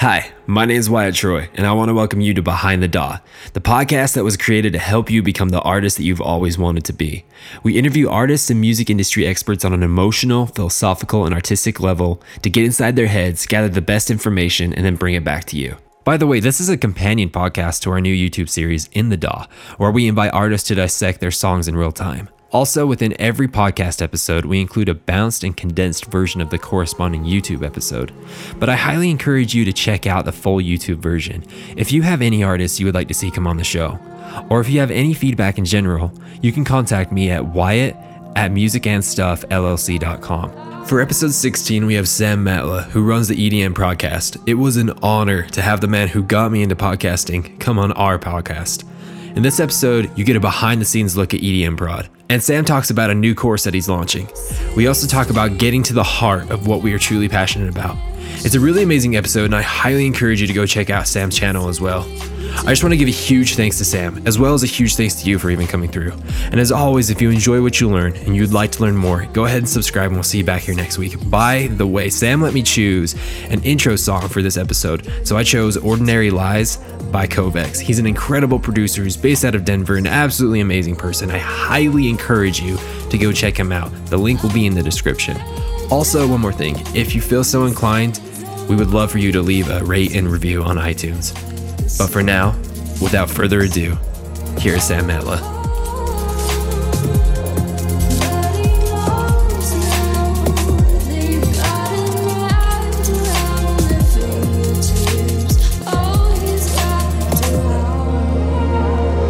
Hi, my name is Wyatt Troy, and I want to welcome you to Behind the DAW, the podcast that was created to help you become the artist that you've always wanted to be. We interview artists and music industry experts on an emotional, philosophical, and artistic level to get inside their heads, gather the best information, and then bring it back to you. By the way, this is a companion podcast to our new YouTube series, In the DAW, where we invite artists to dissect their songs in real time. Also, within every podcast episode, we include a bounced and condensed version of the corresponding YouTube episode. But I highly encourage you to check out the full YouTube version if you have any artists you would like to see come on the show. Or if you have any feedback in general, you can contact me at wyatt at musicandstuffllc.com. For episode 16, we have Sam Matla, who runs the EDM podcast. It was an honor to have the man who got me into podcasting come on our podcast. In this episode, you get a behind the scenes look at EDM Prod. And Sam talks about a new course that he's launching. We also talk about getting to the heart of what we are truly passionate about. It's a really amazing episode, and I highly encourage you to go check out Sam's channel as well. I just want to give a huge thanks to Sam, as well as a huge thanks to you for even coming through. And as always, if you enjoy what you learn and you'd like to learn more, go ahead and subscribe, and we'll see you back here next week. By the way, Sam let me choose an intro song for this episode, so I chose Ordinary Lies by Kovex. He's an incredible producer who's based out of Denver, an absolutely amazing person. I highly encourage you to go check him out. The link will be in the description. Also, one more thing if you feel so inclined, we would love for you to leave a rate and review on iTunes. But for now, without further ado, here's Sam Matla.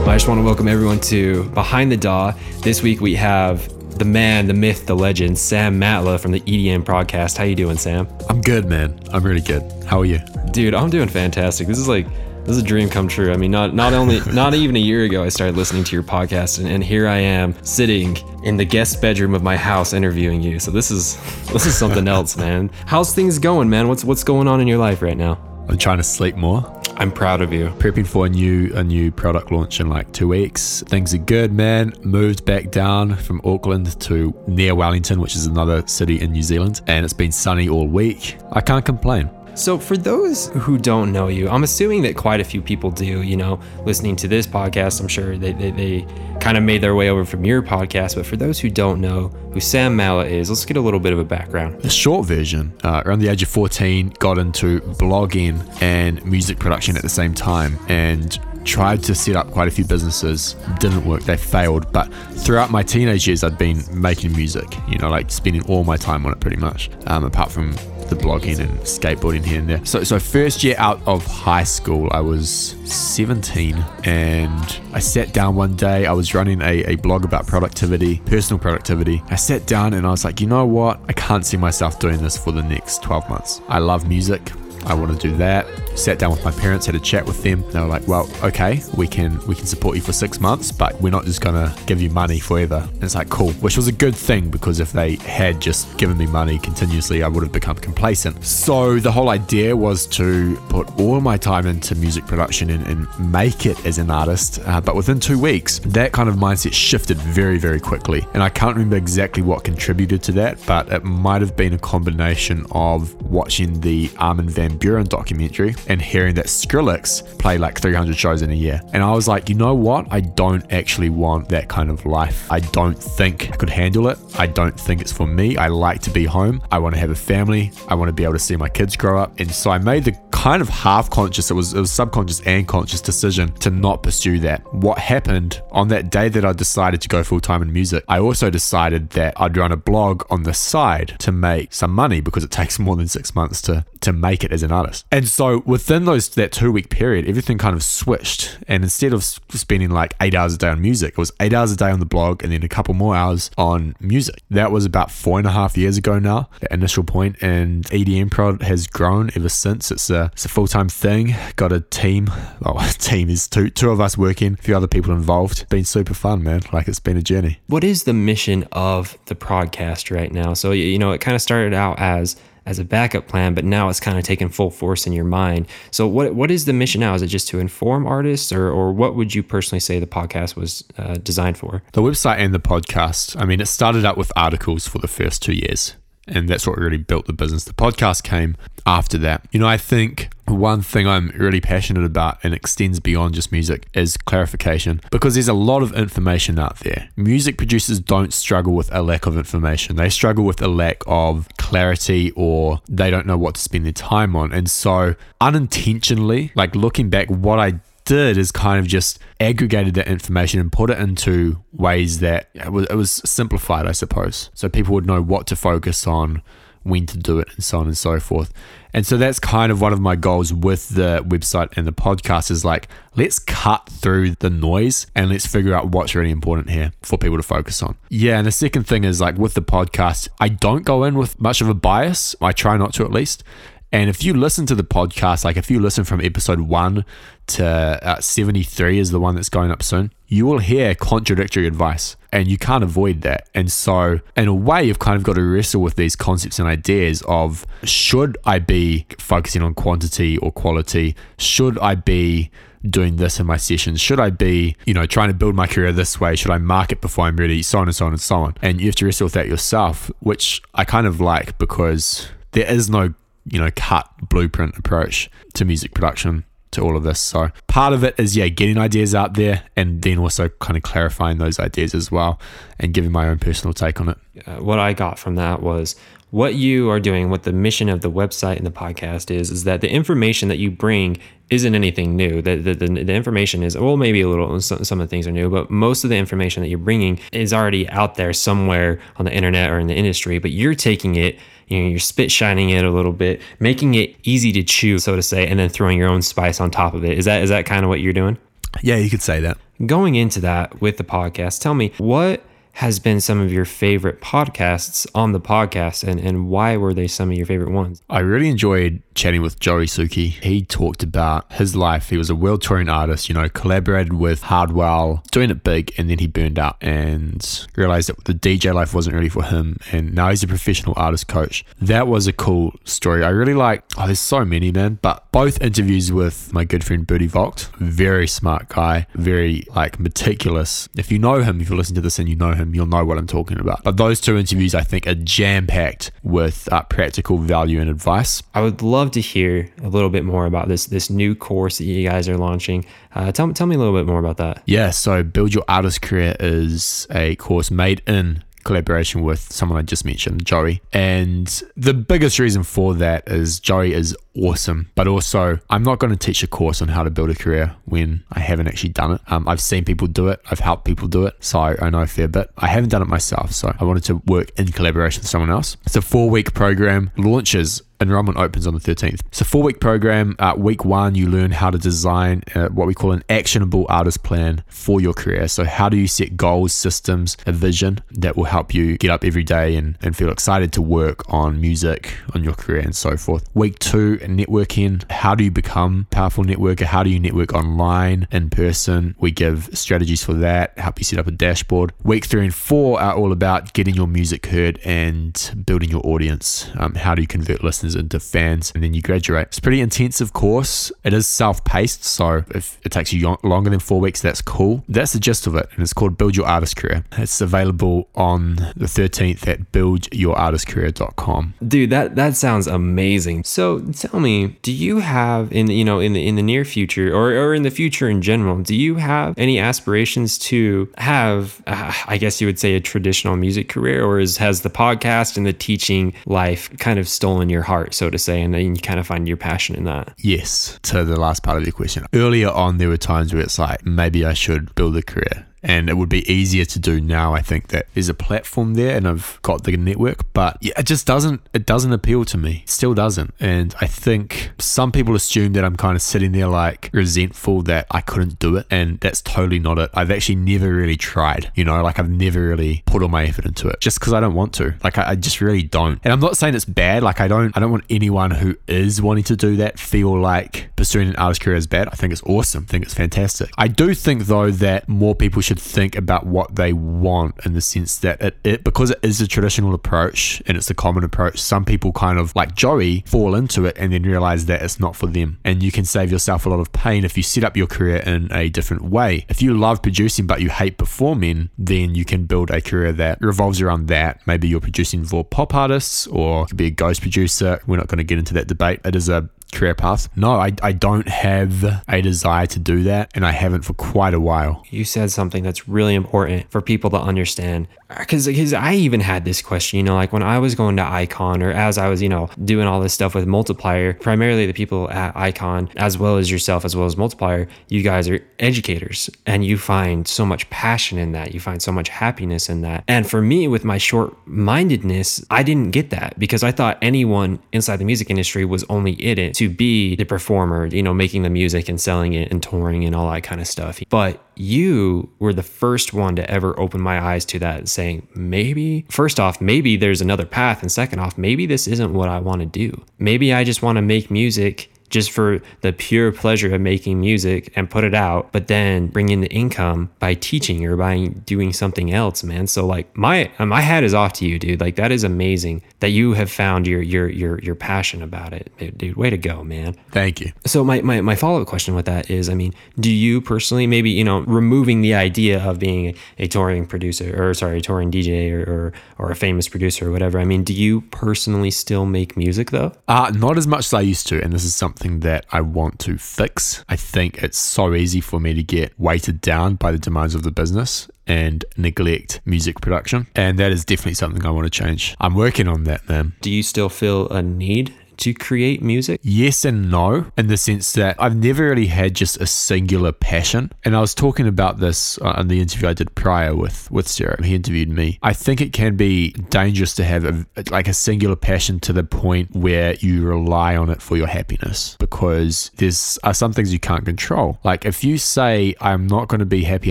I just want to welcome everyone to Behind the DAW. This week we have the man, the myth, the legend, Sam Matla from the EDM podcast. How you doing, Sam? I'm good, man. I'm really good. How are you? Dude, I'm doing fantastic. This is like this is a dream come true. I mean, not not only not even a year ago I started listening to your podcast, and, and here I am sitting in the guest bedroom of my house interviewing you. So this is this is something else, man. How's things going, man? What's what's going on in your life right now? I'm trying to sleep more. I'm proud of you. Prepping for a new a new product launch in like two weeks. Things are good, man. Moved back down from Auckland to near Wellington, which is another city in New Zealand, and it's been sunny all week. I can't complain. So, for those who don't know you, I'm assuming that quite a few people do, you know, listening to this podcast, I'm sure they, they, they kind of made their way over from your podcast. But for those who don't know who Sam Matla is, let's get a little bit of a background. The short version, uh, around the age of 14, got into blogging and music production at the same time. And tried to set up quite a few businesses didn't work they failed but throughout my teenage years i'd been making music you know like spending all my time on it pretty much um, apart from the blogging and skateboarding here and there. So, so first year out of high school, I was 17 and I sat down one day. I was running a, a blog about productivity, personal productivity. I sat down and I was like, you know what? I can't see myself doing this for the next 12 months. I love music. I want to do that. Sat down with my parents, had a chat with them. They were like, "Well, okay, we can we can support you for six months, but we're not just gonna give you money forever." And it's like, cool, which was a good thing because if they had just given me money continuously, I would have become complacent. So the whole idea was to put all my time into music production and, and make it as an artist. Uh, but within two weeks, that kind of mindset shifted very very quickly, and I can't remember exactly what contributed to that, but it might have been a combination of watching the Armin van Buuren documentary and hearing that Skrillex play like 300 shows in a year. And I was like, you know what? I don't actually want that kind of life. I don't think I could handle it. I don't think it's for me. I like to be home. I want to have a family. I want to be able to see my kids grow up. And so I made the kind of half conscious, it was, it was subconscious and conscious decision to not pursue that. What happened on that day that I decided to go full time in music, I also decided that I'd run a blog on the side to make some money because it takes more than six months to, to make it as an artist. And so within those that two week period, everything kind of switched. And instead of spending like eight hours a day on music, it was eight hours a day on the blog and then a couple more hours on music. That was about four and a half years ago now, the initial point, and EDM Prod has grown ever since. It's a it's a full time thing. Got a team. Well, oh, a team is two two of us working, a few other people involved. Been super fun, man. Like it's been a journey. What is the mission of the podcast right now? So you know, it kind of started out as as a backup plan, but now it's kind of taken full force in your mind. So what what is the mission now? Is it just to inform artists, or or what would you personally say the podcast was uh, designed for? The website and the podcast. I mean, it started out with articles for the first two years, and that's what really built the business. The podcast came after that. You know, I think one thing I'm really passionate about and extends beyond just music is clarification because there's a lot of information out there. Music producers don't struggle with a lack of information, they struggle with a lack of clarity or they don't know what to spend their time on. And so, unintentionally, like looking back, what I did is kind of just aggregated that information and put it into ways that it was, it was simplified, I suppose. So people would know what to focus on, when to do it, and so on and so forth. And so that's kind of one of my goals with the website and the podcast is like, let's cut through the noise and let's figure out what's really important here for people to focus on. Yeah. And the second thing is like with the podcast, I don't go in with much of a bias. I try not to at least. And if you listen to the podcast, like if you listen from episode one to uh, 73 is the one that's going up soon, you will hear contradictory advice and you can't avoid that. And so, in a way, you've kind of got to wrestle with these concepts and ideas of should I be focusing on quantity or quality? Should I be doing this in my sessions? Should I be, you know, trying to build my career this way? Should I market before I'm ready? So on and so on and so on. And you have to wrestle with that yourself, which I kind of like because there is no you know, cut blueprint approach to music production to all of this. So part of it is yeah, getting ideas out there and then also kind of clarifying those ideas as well and giving my own personal take on it. Uh, what I got from that was what you are doing, what the mission of the website and the podcast is, is that the information that you bring isn't anything new. The, the, the, the, information is, well, maybe a little, some, some of the things are new, but most of the information that you're bringing is already out there somewhere on the internet or in the industry, but you're taking it you know, you're spit shining it a little bit, making it easy to chew, so to say, and then throwing your own spice on top of it. Is that is that kind of what you're doing? Yeah, you could say that. Going into that with the podcast, tell me what has been some of your favorite podcasts on the podcast and, and why were they some of your favorite ones? I really enjoyed chatting with Joey Suki. He talked about his life. He was a world touring artist, you know, collaborated with Hardwell, doing it big, and then he burned out and realized that the DJ life wasn't really for him. And now he's a professional artist coach. That was a cool story. I really like, oh, there's so many, man. But both interviews with my good friend Bertie Vogt, very smart guy, very like meticulous. If you know him, if you listen to this and you know him, you'll know what I'm talking about. But those two interviews, I think, are jam packed with uh, practical value and advice. I would love to hear a little bit more about this this new course that you guys are launching. Uh, tell, tell me a little bit more about that. Yeah, so Build Your Artist Career is a course made in collaboration with someone I just mentioned, Joey. And the biggest reason for that is Joey is awesome, but also I'm not going to teach a course on how to build a career when I haven't actually done it. Um, I've seen people do it, I've helped people do it, so I know a fair bit. I haven't done it myself, so I wanted to work in collaboration with someone else. It's a four week program, launches enrollment opens on the 13th. It's a four week program. Uh, week one, you learn how to design uh, what we call an actionable artist plan for your career. So, how do you set goals, systems, a vision that will help you get up every day and, and feel excited to work on music, on your career, and so forth. Week two, networking. How do you become powerful networker? How do you network online, in person? We give strategies for that, help you set up a dashboard. Week three and four are all about getting your music heard and building your audience. Um, how do you convert listeners? Into fans, and then you graduate. It's pretty intensive course. It is self paced, so if it takes you longer than four weeks, that's cool. That's the gist of it, and it's called Build Your Artist Career. It's available on the 13th at buildyourartistcareer.com. Dude, that that sounds amazing. So tell me, do you have in you know in the in the near future or, or in the future in general, do you have any aspirations to have uh, I guess you would say a traditional music career, or is has the podcast and the teaching life kind of stolen your heart? So to say, and then you kind of find your passion in that. Yes, to the last part of your question. Earlier on, there were times where it's like, maybe I should build a career and it would be easier to do now. I think that there's a platform there, and I've got the network, but yeah, it just doesn't it doesn't appeal to me. It still doesn't, and I think some people assume that I'm kind of sitting there like resentful that I couldn't do it, and that's totally not it. I've actually never really tried, you know, like I've never really put all my effort into it just because I don't want to. Like I, I just really don't, and I'm not saying it's bad. Like I don't I don't want anyone who is wanting to do that feel like pursuing an artist career is bad. I think it's awesome. I think it's fantastic. I do think though that more people should think about what they want in the sense that it, it because it is a traditional approach and it's a common approach some people kind of like joey fall into it and then realize that it's not for them. And you can save yourself a lot of pain if you set up your career in a different way. If you love producing but you hate performing then you can build a career that revolves around that. Maybe you're producing for pop artists or could be a ghost producer. We're not going to get into that debate. It is a career path. No, I, I don't have a desire to do that, and I haven't for quite a while. You said something that's really important for people to understand. Uh, because because I even had this question, you know, like when I was going to Icon or as I was, you know, doing all this stuff with Multiplier, primarily the people at Icon, as well as yourself, as well as Multiplier, you guys are educators and you find so much passion in that. You find so much happiness in that. And for me, with my short mindedness, I didn't get that because I thought anyone inside the music industry was only in it to be the performer, you know, making the music and selling it and touring and all that kind of stuff. But you were the first one to ever open my eyes to that, saying, maybe, first off, maybe there's another path. And second off, maybe this isn't what I want to do. Maybe I just want to make music just for the pure pleasure of making music and put it out, but then bring in the income by teaching or by doing something else, man. So like my my hat is off to you, dude. Like that is amazing that you have found your your your your passion about it, dude. Way to go, man. Thank you. So my my, my follow up question with that is, I mean, do you personally maybe you know removing the idea of being a, touring producer or sorry, a touring DJ or, or or a famous producer or whatever? I mean, do you personally still make music though? Uh not as much as I used to, and this is something something that I want to fix. I think it's so easy for me to get weighted down by the demands of the business and neglect music production. And that is definitely something I want to change. I'm working on that, man. Do you still feel a need to create music? Yes and no, in the sense that I've never really had just a singular passion. And I was talking about this uh, in the interview I did prior with with Sarah. He interviewed me. I think it can be dangerous to have a, like a singular passion to the point where you rely on it for your happiness because there's are some things you can't control. Like if you say I'm not going to be happy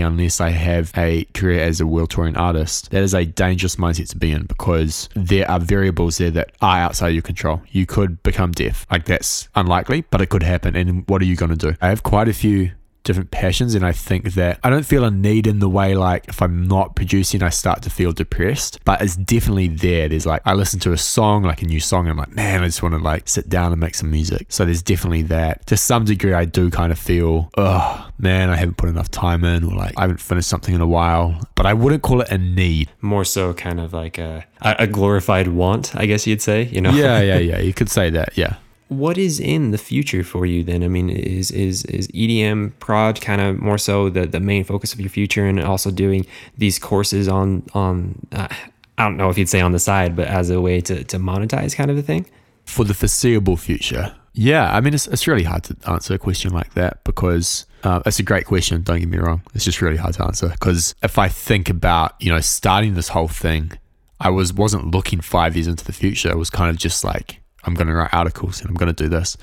unless I have a career as a world touring artist, that is a dangerous mindset to be in because there are variables there that are outside your control. You could become deaf. Like that's unlikely, but it could happen. And what are you going to do? I have quite a few different passions and I think that I don't feel a need in the way like if I'm not producing I start to feel depressed but it's definitely there there's like I listen to a song like a new song and I'm like man I just want to like sit down and make some music so there's definitely that to some degree I do kind of feel oh man I haven't put enough time in or like I haven't finished something in a while. But I wouldn't call it a need. More so kind of like a a glorified want I guess you'd say you know? Yeah yeah yeah. You could say that yeah. What is in the future for you then? I mean, is is is EDM prod kind of more so the the main focus of your future, and also doing these courses on on uh, I don't know if you'd say on the side, but as a way to to monetize kind of a thing? For the foreseeable future. Yeah, I mean, it's it's really hard to answer a question like that because uh, it's a great question. Don't get me wrong; it's just really hard to answer because if I think about you know starting this whole thing, I was wasn't looking five years into the future. It was kind of just like I'm going to write articles and I'm going to do this.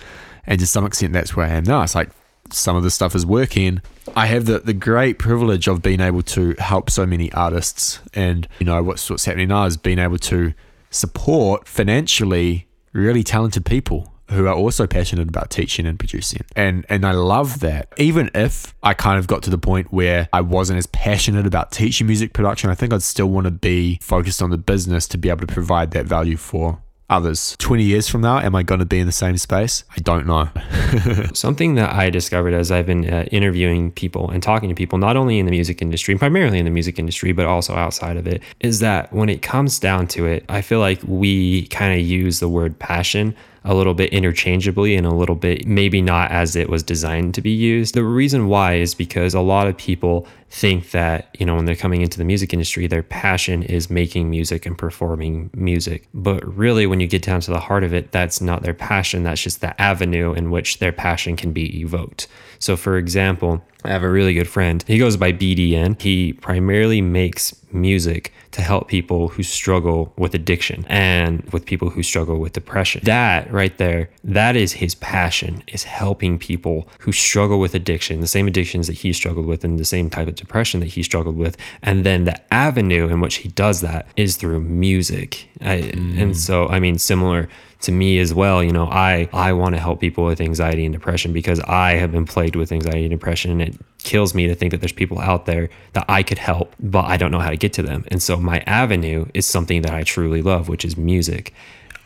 And to some extent, that's where I am now. It's like some of the stuff is working. I have the, the great privilege of being able to help so many artists. And, you know, what's, what's happening now is being able to support financially really talented people who are also passionate about teaching and producing. And and I love that. Even if I kind of got to the point where I wasn't as passionate about teaching music production, I think I'd still want to be focused on the business to be able to provide that value for others. 20 years from now, am I going to be in the same space? I don't know. Something that I discovered as I've been uh, interviewing people and talking to people, not only in the music industry, primarily in the music industry, but also outside of it, is that when it comes down to it, I feel like we kind of use the word passion a little bit interchangeably and a little bit maybe not as it was designed to be used. The reason why is because a lot of people think that, you know, when they're coming into the music industry, their passion is making music and performing music. But really, when you get down to the heart of it, that's not their passion. That's just the avenue in which their passion can be evoked. So, for example, I have a really good friend. He goes by BDN. He primarily makes music to help people who struggle with addiction and with people who struggle with depression. That right there, that is his passion, is helping people who struggle with addiction, the same addictions that he struggled with and the same type of depression that he struggled with. And then the avenue in which he does that is through music. I, mm. And so, I mean, similar to me as well you know i i want to help people with anxiety and depression because i have been plagued with anxiety and depression and it kills me to think that there's people out there that i could help but i don't know how to get to them and so my avenue is something that i truly love which is music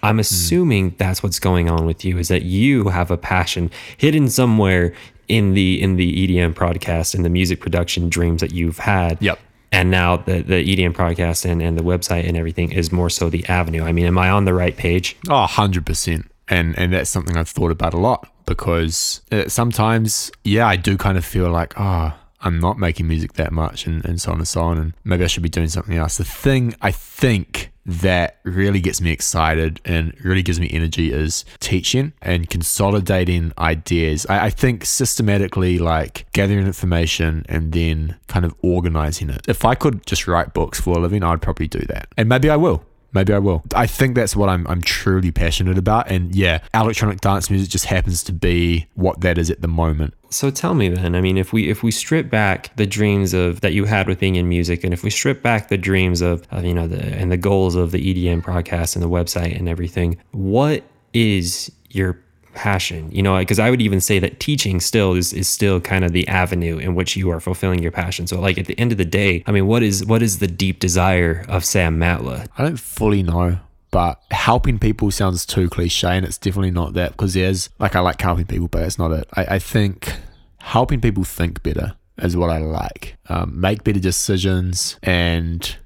i'm hmm. assuming mm. that's what's going on with you is that you have a passion hidden somewhere in the in the EDM podcast and the music production dreams that you've had. Yep and now the the EDM podcast and, and the website and everything is more so the avenue. I mean, am I on the right page? Oh, 100%. And, and that's something I've thought about a lot because uh, sometimes, yeah, I do kind of feel like, oh, I'm not making music that much and, and so on and so on. And maybe I should be doing something else. The thing I think that really gets me excited and really gives me energy is teaching and consolidating ideas. I, I, think systematically, like gathering information and then kind of organizing it. If I could just write books for a living, I'd probably do that. And maybe I will. Maybe I will. I think that's what I'm, I'm truly passionate about. And yeah, electronic dance music just happens to be what that is at the moment. So tell me then, I mean, if we if we strip back the dreams of that you had with being in music, and if we strip back the dreams of, of you know the and the goals of the EDM podcast and the website and everything, what is your passion you know because i would even say that teaching still is, is still kind of the avenue in which you are fulfilling your passion. So like at the end of the day i mean what is what is the deep desire of sam matla? I don't fully know but helping people sounds too cliche and it's definitely not that because there's like i like helping people but it's not it. I, I think helping people think better is what i like. Um, make better decisions and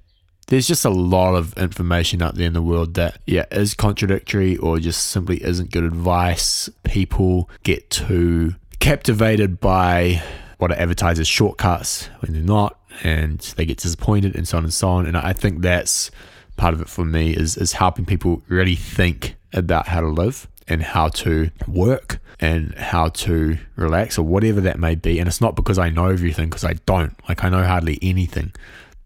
there's just a lot of information out there in the world that yeah is contradictory or just simply isn't good advice. People get too captivated by what are advertised as shortcuts when they're not and they get disappointed and so on and so on. And i think that's part of it for me is is helping people really think about how to live and how to work and how to relax or whatever that may be. And it's not because i know everything because i don't. Like i know hardly anything.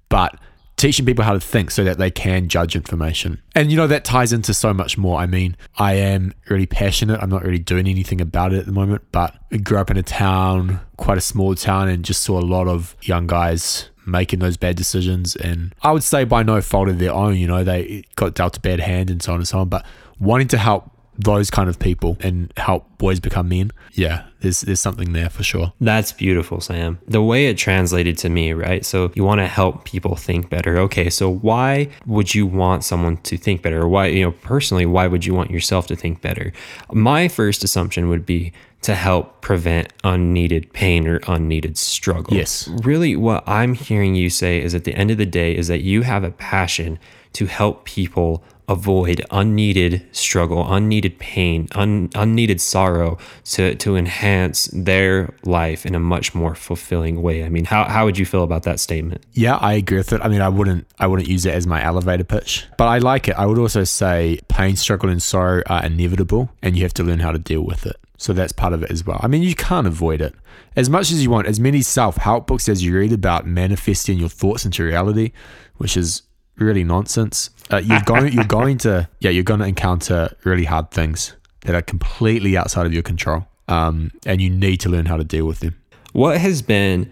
But teaching people how to think so that they can judge information. And you know, that ties into so much more. I mean, I am really passionate. I'm not really doing anything about it at the moment, but I grew up in a town, quite a small town, and just saw a lot of young guys making those bad decisions. And I would say by no fault of their own, you know, they got dealt a bad hand and so on and so on. But wanting to help those kind of people and help boys become men. Yeah, there's there's something there for sure. That's beautiful, Sam. The way it translated to me, right? So you want to help people think better. Okay, so why would you want someone to think better? Or why, you know, personally, why would you want yourself to think better? My first assumption would be to help prevent unneeded pain or unneeded struggle. Yes. Really what I'm hearing you say is at the end of the day is that you have a passion to help people avoid unneeded struggle, unneeded pain, un, unneeded sorrow to, to enhance their life in a much more fulfilling way. I mean, how, how would you feel about that statement? Yeah, I agree with it. I mean, I wouldn't I wouldn't use it as my elevator pitch, but I like it. I would also say pain, struggle, and sorrow are inevitable, and you have to learn how to deal with it. So that's part of it as well. I mean, you can't avoid it. As much as you want, as many self help books as you read about manifesting your thoughts into reality, which is really nonsense. Uh, you're going you're going to yeah you're going to encounter really hard things that are completely outside of your control, um, and you need to learn how to deal with them. What has been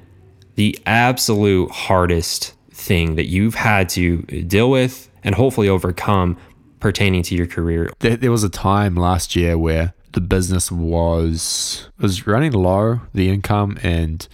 the absolute hardest thing that you've had to deal with and hopefully overcome pertaining to your career? There, there was a time last year where the business was was running low, the income, and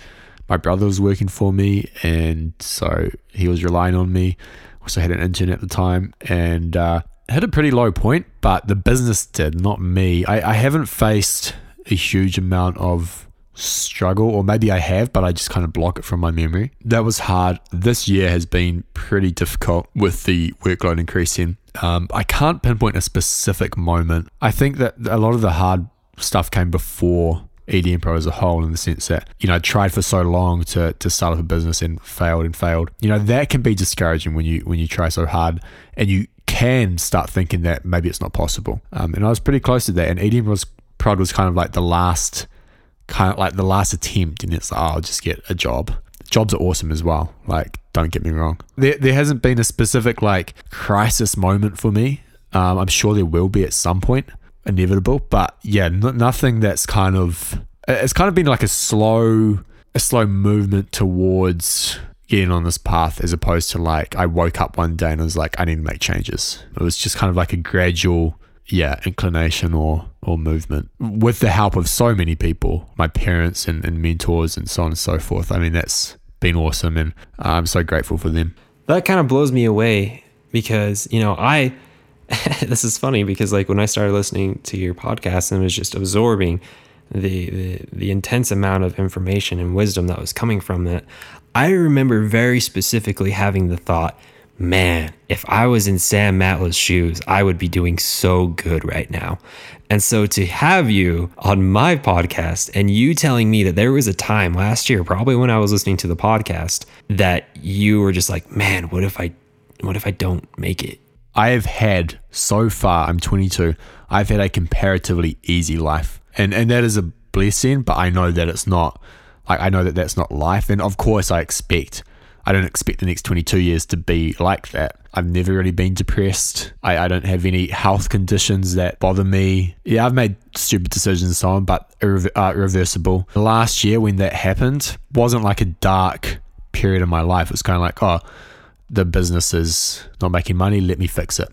my brother was working for me, and so he was relying on me also had an intern at the time and uh, hit a pretty low point, but the business did, not me. I, I haven't faced a huge amount of struggle, or maybe I have, but I just kind of block it from my memory. That was hard. This year has been pretty difficult with the workload increasing. Um, I can't pinpoint a specific moment. I think that a lot of the hard stuff came before EDM Prod as a whole in the sense that, you know, I tried for so long to, to start up a business and failed and failed. You know, that can be discouraging when you when you try so hard and you can start thinking that maybe it's not possible. Um, and I was pretty close to that. And EDM was Prod was kind of like the last kind of like the last attempt and it's like, oh, I'll just get a job. Jobs are awesome as well. Like, don't get me wrong. There, there hasn't been a specific like crisis moment for me. Um, I'm sure there will be at some point inevitable. But yeah, n- nothing that's kind of it's kind of been like a slow a slow movement towards getting on this path as opposed to like I woke up one day and I was like I need to make changes. It was just kind of like a gradual yeah inclination or or movement with the help of so many people my parents and, and mentors and so on and so forth i mean that's been awesome and i'm so grateful for them that kind of blows me away because you know i this is funny because like when I started listening to your podcast and was just absorbing the, the the intense amount of information and wisdom that was coming from it, I remember very specifically having the thought, man, if I was in Sam Matla's shoes, I would be doing so good right now. And so to have you on my podcast and you telling me that there was a time last year, probably when I was listening to the podcast, that you were just like, man, what if I, what if I don't make it? I have had so far, I'm 22, I've had a comparatively easy life. And, and that is a blessing, but I know that it's not, like, I know that that's not life. And of course, I expect I don't expect the next 22 years to be like that. I've never really been depressed. I, I don't have any health conditions that bother me. Yeah, I've made stupid decisions and so on, but irre- uh, reversible. Last year, when that happened, wasn't like a dark period of my life. It was kind of like, oh, the business is not making money. Let me fix it.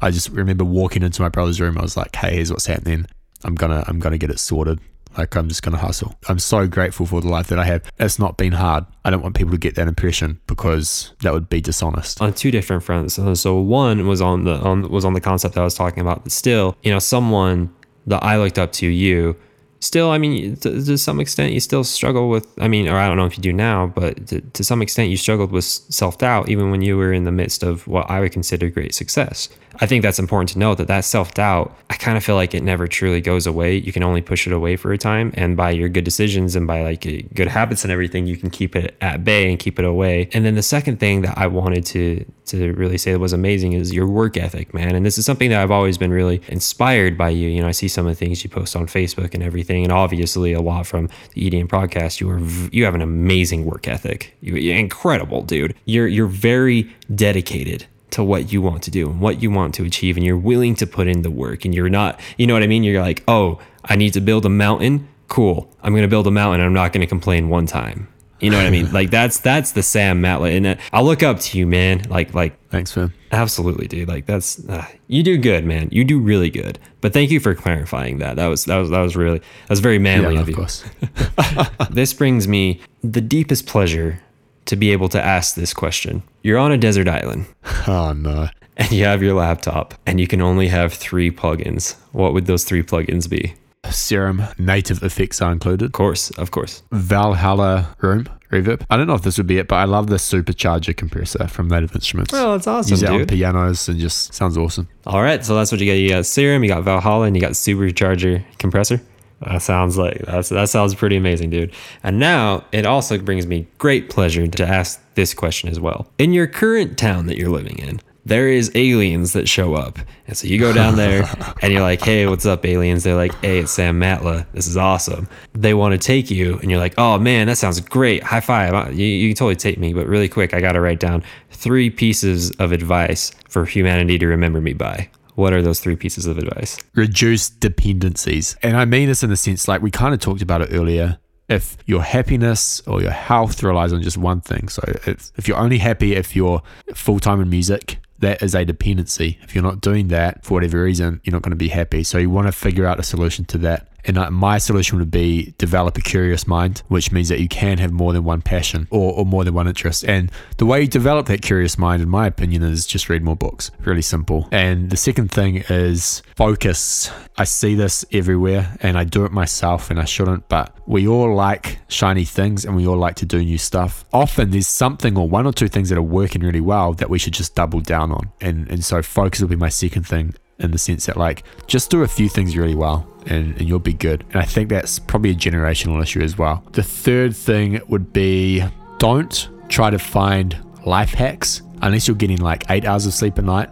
I just remember walking into my brother's room. I was like, hey, here's what's happening. I'm gonna I'm gonna get it sorted. Like I'm just to hustle. I'm so grateful for the life that I have. It's not been hard. I don't want people to get that impression because that would be dishonest. On two different fronts. So one was on the on was on the concept I was talking about. But still, you know, someone that I looked up to you still, I mean, to, to, some extent, you still struggle with, I mean, or I don't know if you do now, but to, to some extent, you struggled with self doubt even when you were in the midst of what I would consider great success. I think that's important to note that that self doubt, I kind of feel like it never truly goes away. You can only push it away for a time. And by your good decisions and by like good habits and everything, you can keep it at bay and keep it away. And then the second thing that I wanted to, to really say that was amazing is your work ethic, man. And this is something that I've always been really inspired by you. You know, I see some of the things you post on Facebook and everything, and obviously a lot from the EDM podcast. You are, you have an amazing work ethic. You, you're incredible, dude. You're, you're very dedicated to what you want to do and what you want to achieve and you're willing to put in the work and you're not you know what i mean? You're like oh i need to build a mountain? Cool. I'm going to build a mountain i'm not going to complain one time. You know what i mean? Like that's that's the sam matla and i'll look up to you man. Like like thanks man. absolutely dude. Like that's uh, you do good man. You do really good. But thank you for clarifying that. That was that was that was really that was very manly yeah, of, of course. This brings me the deepest pleasure to be able to ask this question. You're on a desert island. Oh, no. And you have your laptop, and you can only have three plugins. What would those three plugins be? Serum native effects are included. Of course, of course. Valhalla Room reverb. I don't know if this would be it, but I love the supercharger compressor from Native Instruments. Well, that's awesome, Use it dude. on pianos and just sounds awesome. All right, so that's what you got. You got Serum, you got Valhalla, and you got supercharger compressor. That sounds like that's, that sounds pretty amazing, dude. And now it also brings me great pleasure to ask this question as well. In your current town that you're living in, there is aliens that show up. And so you go down there and you're like, hey, what's up, aliens? They're like, hey, it's Sam Matla. This is awesome. They want to take you, and you're like, oh man, that sounds great. High five. You, you can totally take me, but really quick, I got to write down three pieces of advice for humanity to remember me by. What are those three pieces of advice? Reduce dependencies. And I mean this in the sense like we kind of talked about it earlier. If your happiness or your health relies on just one thing, so if, if you're only happy if you're full time in music, that is a dependency. If you're not doing that for whatever reason, you're not going to be happy. So you want to figure out a solution to that. And uh, my solution would be develop a curious mind, which means that you can have more than one passion or, or more than one interest. And the way you develop that curious mind, in my opinion, is just read more books. Really simple. And the second thing is focus. I see this everywhere and I do it myself and I shouldn't, but we all like shiny things and we all like to do new stuff. Often there's something or one or two things that are working really well that we should just double down on. And, and so focus will be my second thing in the sense that like just do a few things really well and, and you'll be good. And I think that's probably a generational issue as well. The third thing would be don't try to find life hacks unless you're getting like eight hours of sleep a night,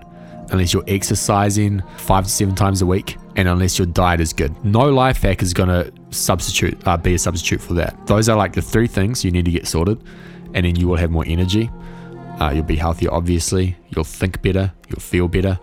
unless you're exercising five to seven times a week, and unless your diet is good. No life hack is to substitute, uh, be a substitute for that. Those are like the three things you need to get sorted, and then you will have more energy. Uh, you'll be healthier, obviously. You'll think better. You'll feel better.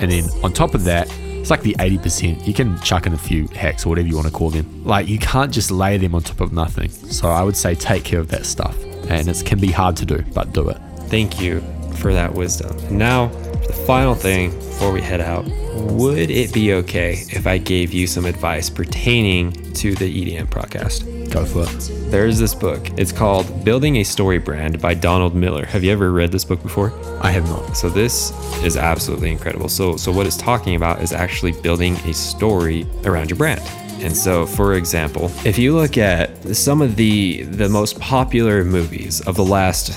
And then on top of that, it's like the 80%. You can chuck in a few hacks or whatever you want to call them. Like you can't just lay them on top of nothing. So I would say take care of that stuff. And it can be hard to do, but do it. Thank you for that wisdom. And now, the final thing before we head out would it be okay if I gave you some advice pertaining to the EDM podcast? Go for it. There's this book. It's called Building a Story Brand by Donald Miller. Have you ever read this book before? I have not. So this is absolutely incredible. So so what it's talking about is actually building a story around your brand. And so, for example, if you look at some of the the most popular movies of the last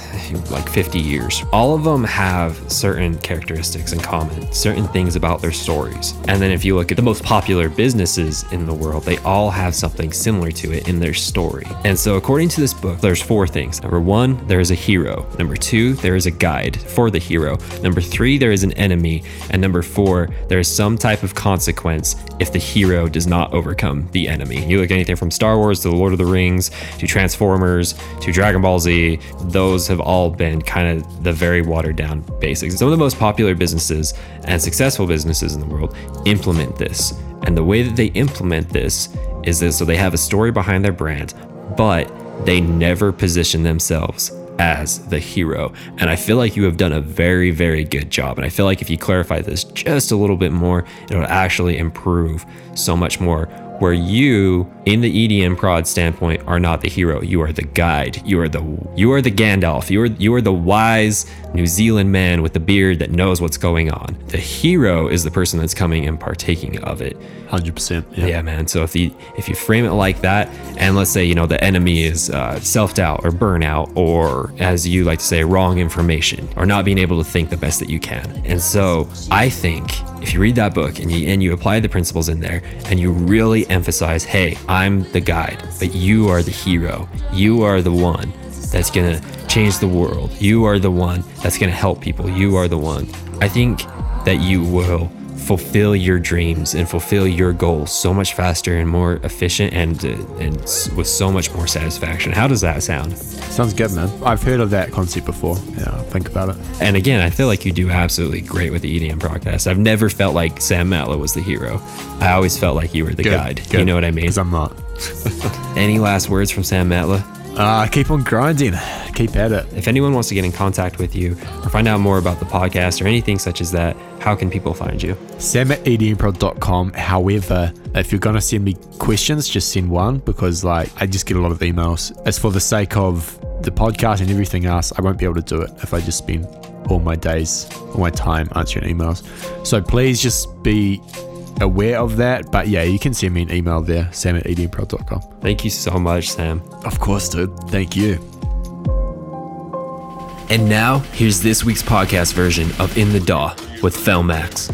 like 50 years, all of them have certain characteristics in common, certain things about their stories. And then if you look at the most popular businesses in the world, they all have something similar to it in their story. And so, according to this book, there's four things. Number one, there is a hero. Number two, there is a guide for the hero. Number three, there is an enemy. And number four, there is some type of consequence if the hero does not overcome the enemy. You look at anything from Star Wars to The Lord of the Rings to Transformers to Dragon Ball Z, those have all been kind of the very watered down basics. Some of the most popular businesses and successful businesses in the world implement this. And the way that they implement this is that so they have a story behind their brand, but they never position themselves as the hero. And I feel like you have done a very, very good job. And I feel like if you clarify this just a little bit more, it'll actually improve so much more where you in the EDM prod standpoint are not the hero. You are the guide. You are the you are the Gandalf. You are you are the wise New Zealand man with a beard that knows what's going on the hero is the person that's coming and partaking of it 100%. Yeah. yeah, man. So if you if you frame it like that, and let's say you know the enemy is uh, self doubt or burnout, or as you like to say, wrong information, or not being able to think the best that you can. And so I think if you read that book and you and you apply the principles in there, and you really emphasize, hey, I'm the guide, but you are the hero. You are the one that's gonna change the world. You are the one that's gonna help people. You are the one. I think that you will fulfill your dreams and fulfill your goals so much faster and more efficient and uh, and with so much more satisfaction. How does that sound? Sounds good, man. I've heard of that concept before. Yeah, I'll think about it. And again, I feel like you do absolutely great with the EDM podcast. I've never felt like Sam Matla was the hero. I always felt like you were the guide. You know what I mean? Because I'm not. Any last words from Sam Matla? Uh, keep on grinding. Keep at it. If anyone wants to get in contact with you or find out more about the podcast or anything such as that, how can people find you? Sam at edmprod.com. However, if you're going to send me questions, just send one because like I just get a lot of emails. As for the sake of the podcast and everything else, I won't be able to do it if I just spend all my days, all my time answering emails. So please just be aware of that. But yeah, you can send me an email there, sam at edmprod.com. Thank you so much, Sam. Of course, dude. Thank you. And now, here's this week's podcast version of In the Daw with Felmax.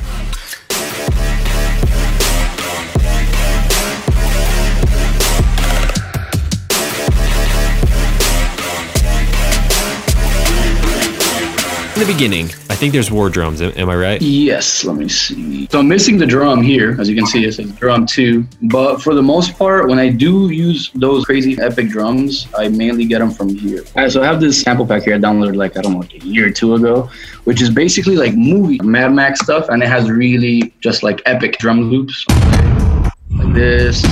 In the beginning, I think there's war drums. Am, I right? Yes, let me see. So I'm missing the drum here. As you can see, it says drum two. But for the most part, when I do use those crazy epic drums, I mainly get them from here. All right, so I have this sample pack here I downloaded like, I don't know, like a year or two ago, which is basically like movie Mad Max stuff. And it has really just like epic drum loops. Like this.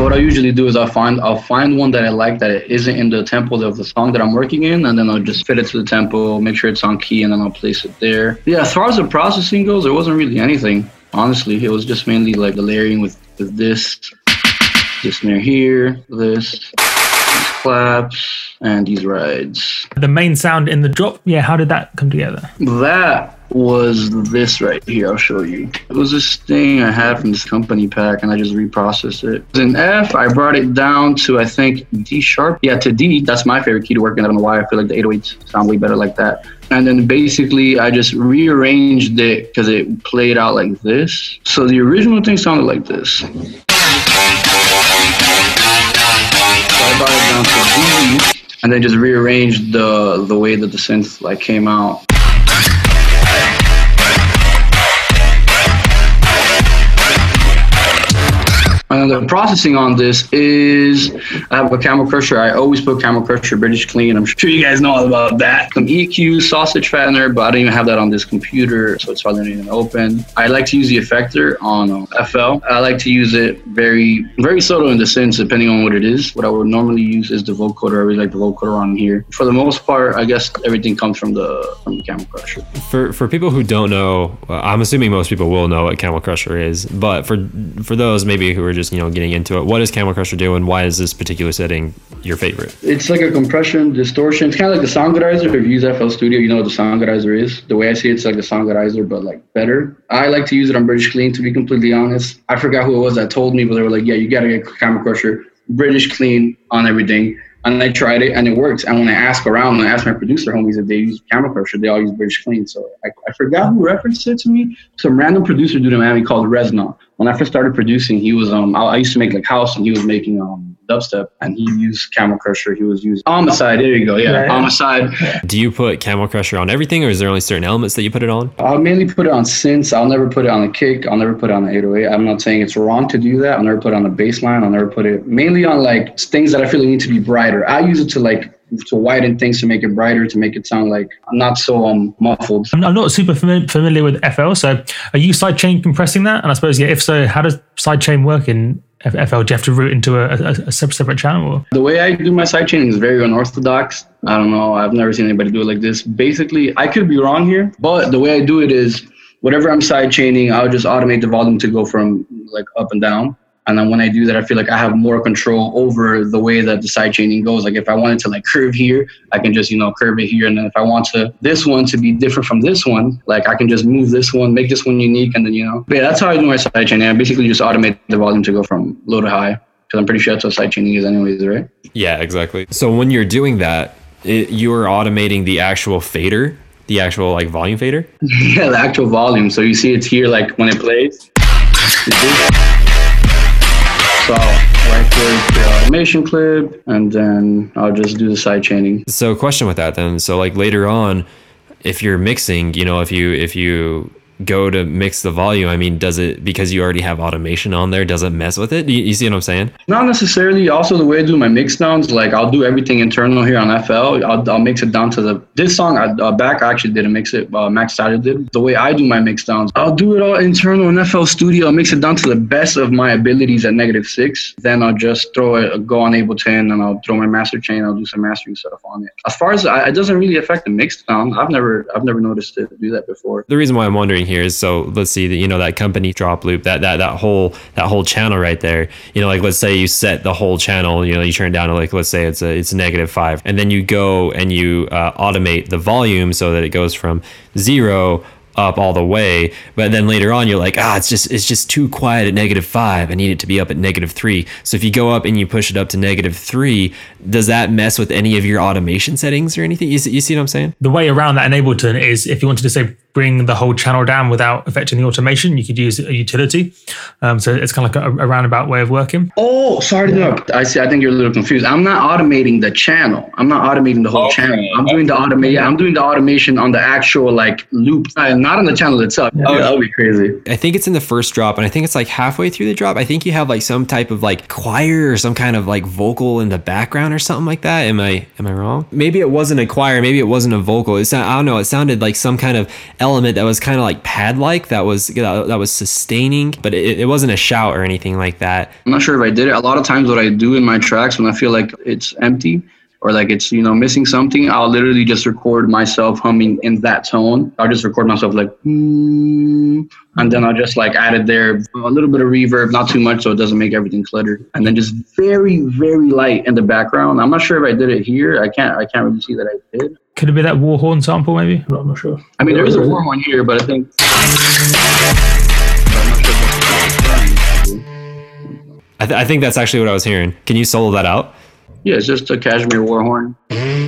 So what I usually do is I'll find I'll find one that I like that it isn't in the tempo of the song that I'm working in, and then I'll just fit it to the tempo, make sure it's on key, and then I'll place it there. Yeah, as far as the processing goes, there wasn't really anything. Honestly, it was just mainly like the layering with, with this, this snare here, this, these claps, and these rides. The main sound in the drop, yeah, how did that come together? That was this right here. I'll show you. It was this thing I had from this company pack, and I just reprocessed it. In F, I brought it down to I think D sharp. Yeah, to D. That's my favorite key to work in. I don't know why. I feel like the 808s sound way better like that. And then basically, I just rearranged it because it played out like this. So the original thing sounded like this. So I brought it down to D, and then just rearranged the the way that the synth like came out. And the processing on this is I have a camel crusher. I always put camel crusher British clean. I'm sure you guys know all about that. Some EQ, sausage fattener, but I don't even have that on this computer, so it's probably not even open. I like to use the effector on uh, FL. I like to use it very, very subtle in the sense, depending on what it is. What I would normally use is the vocoder. I really like the vocoder on here. For the most part, I guess everything comes from the from the camel crusher. For for people who don't know, uh, I'm assuming most people will know what Camel Crusher is, but for for those maybe who are just you know getting into it, what does Camel Crusher do, and why is this particular setting your favorite? It's like a compression distortion. It's kind of like the Soundgoodizer. If you use FL Studio, you know what the Soundgoodizer is. The way I see it, it's like the Soundgoodizer, but like better. I like to use it on British Clean. To be completely honest, I forgot who it was that told me, but they were like, "Yeah, you gotta get Camel Crusher British Clean on everything." And I tried it and it works. And when I ask around, when I ask my producer homies if they use Camel Crusher, they all use British Clean. So I, I forgot who referenced it to me. Some random producer dude in Miami called Resna. When I first started producing, he was um I, I used to make like house and he was making um dubstep and he used Camel Crusher. He was using Homicide. There you go. Yeah, Yeah, yeah. Homicide. Do you put Camel Crusher on everything, or is there only certain elements that you put it on? I'll mainly put it on synths. I'll never put it on a kick. I'll never put it on an 808. I'm not saying it's wrong to do that. I'll never put it on the bass line. I'll never put it mainly on like things that I feel like need to be brighter. I use it to like to widen things to make it brighter, to make it sound like not so um muffled. I'm, not super fami- familiar with FL, so are you sidechain compressing that? And I suppose, yeah, if so, how does sidechain work in FL? Do you have to route into a, a, a separate, channel? Or? The way I do my sidechaining is very unorthodox. I don't know. I've never seen anybody do it like this. Basically, I could be wrong here, but the way I do it is whatever I'm sidechaining, I'll just automate the volume to go from like up and down. And then when I do that, I feel like I have more control over the way that the side chaining goes. Like if I wanted to like curve here, I can just, you know, curve it here. And then if I want to this one to be different from this one, like I can just move this one, make this one unique, and then you know. But yeah, that's how I do my side chaining. I basically just automate the volume to go from low to high. Because I'm pretty sure that's what side chaining is anyways, right? Yeah, exactly. So when you're doing that, it, you're automating the actual fader, the actual like volume fader. Yeah, the actual volume. So you see it's here like when it plays. So right here the automation clip and then I'll just do the side chaining. So question with that then. So like later on, if you're mixing, you know, if you if you go to mix the volume, I mean, does it because you already have automation on there? Does it mess with it? You, you see what I'm saying? Not necessarily. Also, the way I do my mix downs, like I'll do everything internal here on FL. I'll, I'll mix it down to the this song. I, uh, back I actually didn't mix it. Uh, Max Styler did. The way I do my mix downs, I'll do it all internal in FL Studio. I'll mix it down to the best of my abilities at negative six. Then I'll just throw it, go on Ableton, and I'll throw my master chain. I'll do some mastering stuff on it. As far as I, it doesn't really affect the mix down. I've never I've never noticed it do that before. The reason why I'm wondering here. Is so let's see that you know that company drop loop that that that whole that whole channel right there. You know, like let's say you set the whole channel. You know, you turn down to like let's say it's a it's negative five, and then you go and you uh, automate the volume so that it goes from zero up all the way. But then later on you're like ah it's just it's just too quiet at negative five. I need it to be up at negative three. So if you go up and you push it up to negative three does that mess with any of your automation settings or anything? You see, you see what i'm saying? The way around that in Ableton is if you wanted to say bring the whole channel down without affecting the automation, you could use a utility. Um, so it's kind of like a, a roundabout way of working. Oh, sorry to interrupt. I see. I think you're a little confused. I'm not automating the channel. I'm not automating the whole Okay. channel. I'm doing the automate. I'm doing the automation on the actual like loop, uh, not on the channel itself. Oh, that would be crazy. I think it's in the first drop, and I think it's like halfway through the drop. I think you have like some type of like choir or some kind of like vocal in the background or something like that. Am I am I wrong? Maybe it wasn't a choir. Maybe it wasn't a vocal. It's not, I don't know. It sounded like some kind of element that was kind of like pad like that was that, was sustaining, but it, it wasn't a shout or anything like that. I'm not sure if I did it. A lot of times, what I do in my tracks when I feel like it's empty or like it's you know missing something, I'll literally just record myself humming in that tone. I'll just record myself like, hmm, and then I'll just like add it there a little bit of reverb, not too much, so it doesn't make everything cluttered, and then just very very light in the background. I'm not sure if I did it here. I can't I can't really see that I did. Could it be that war horn sample maybe? I'm not sure. I mean, there is a war horn here, but I think. I'm not sure if that's- I, th- I think that's actually what I was hearing. Can you solo that out? Yeah, it's just a KSHMR war horn.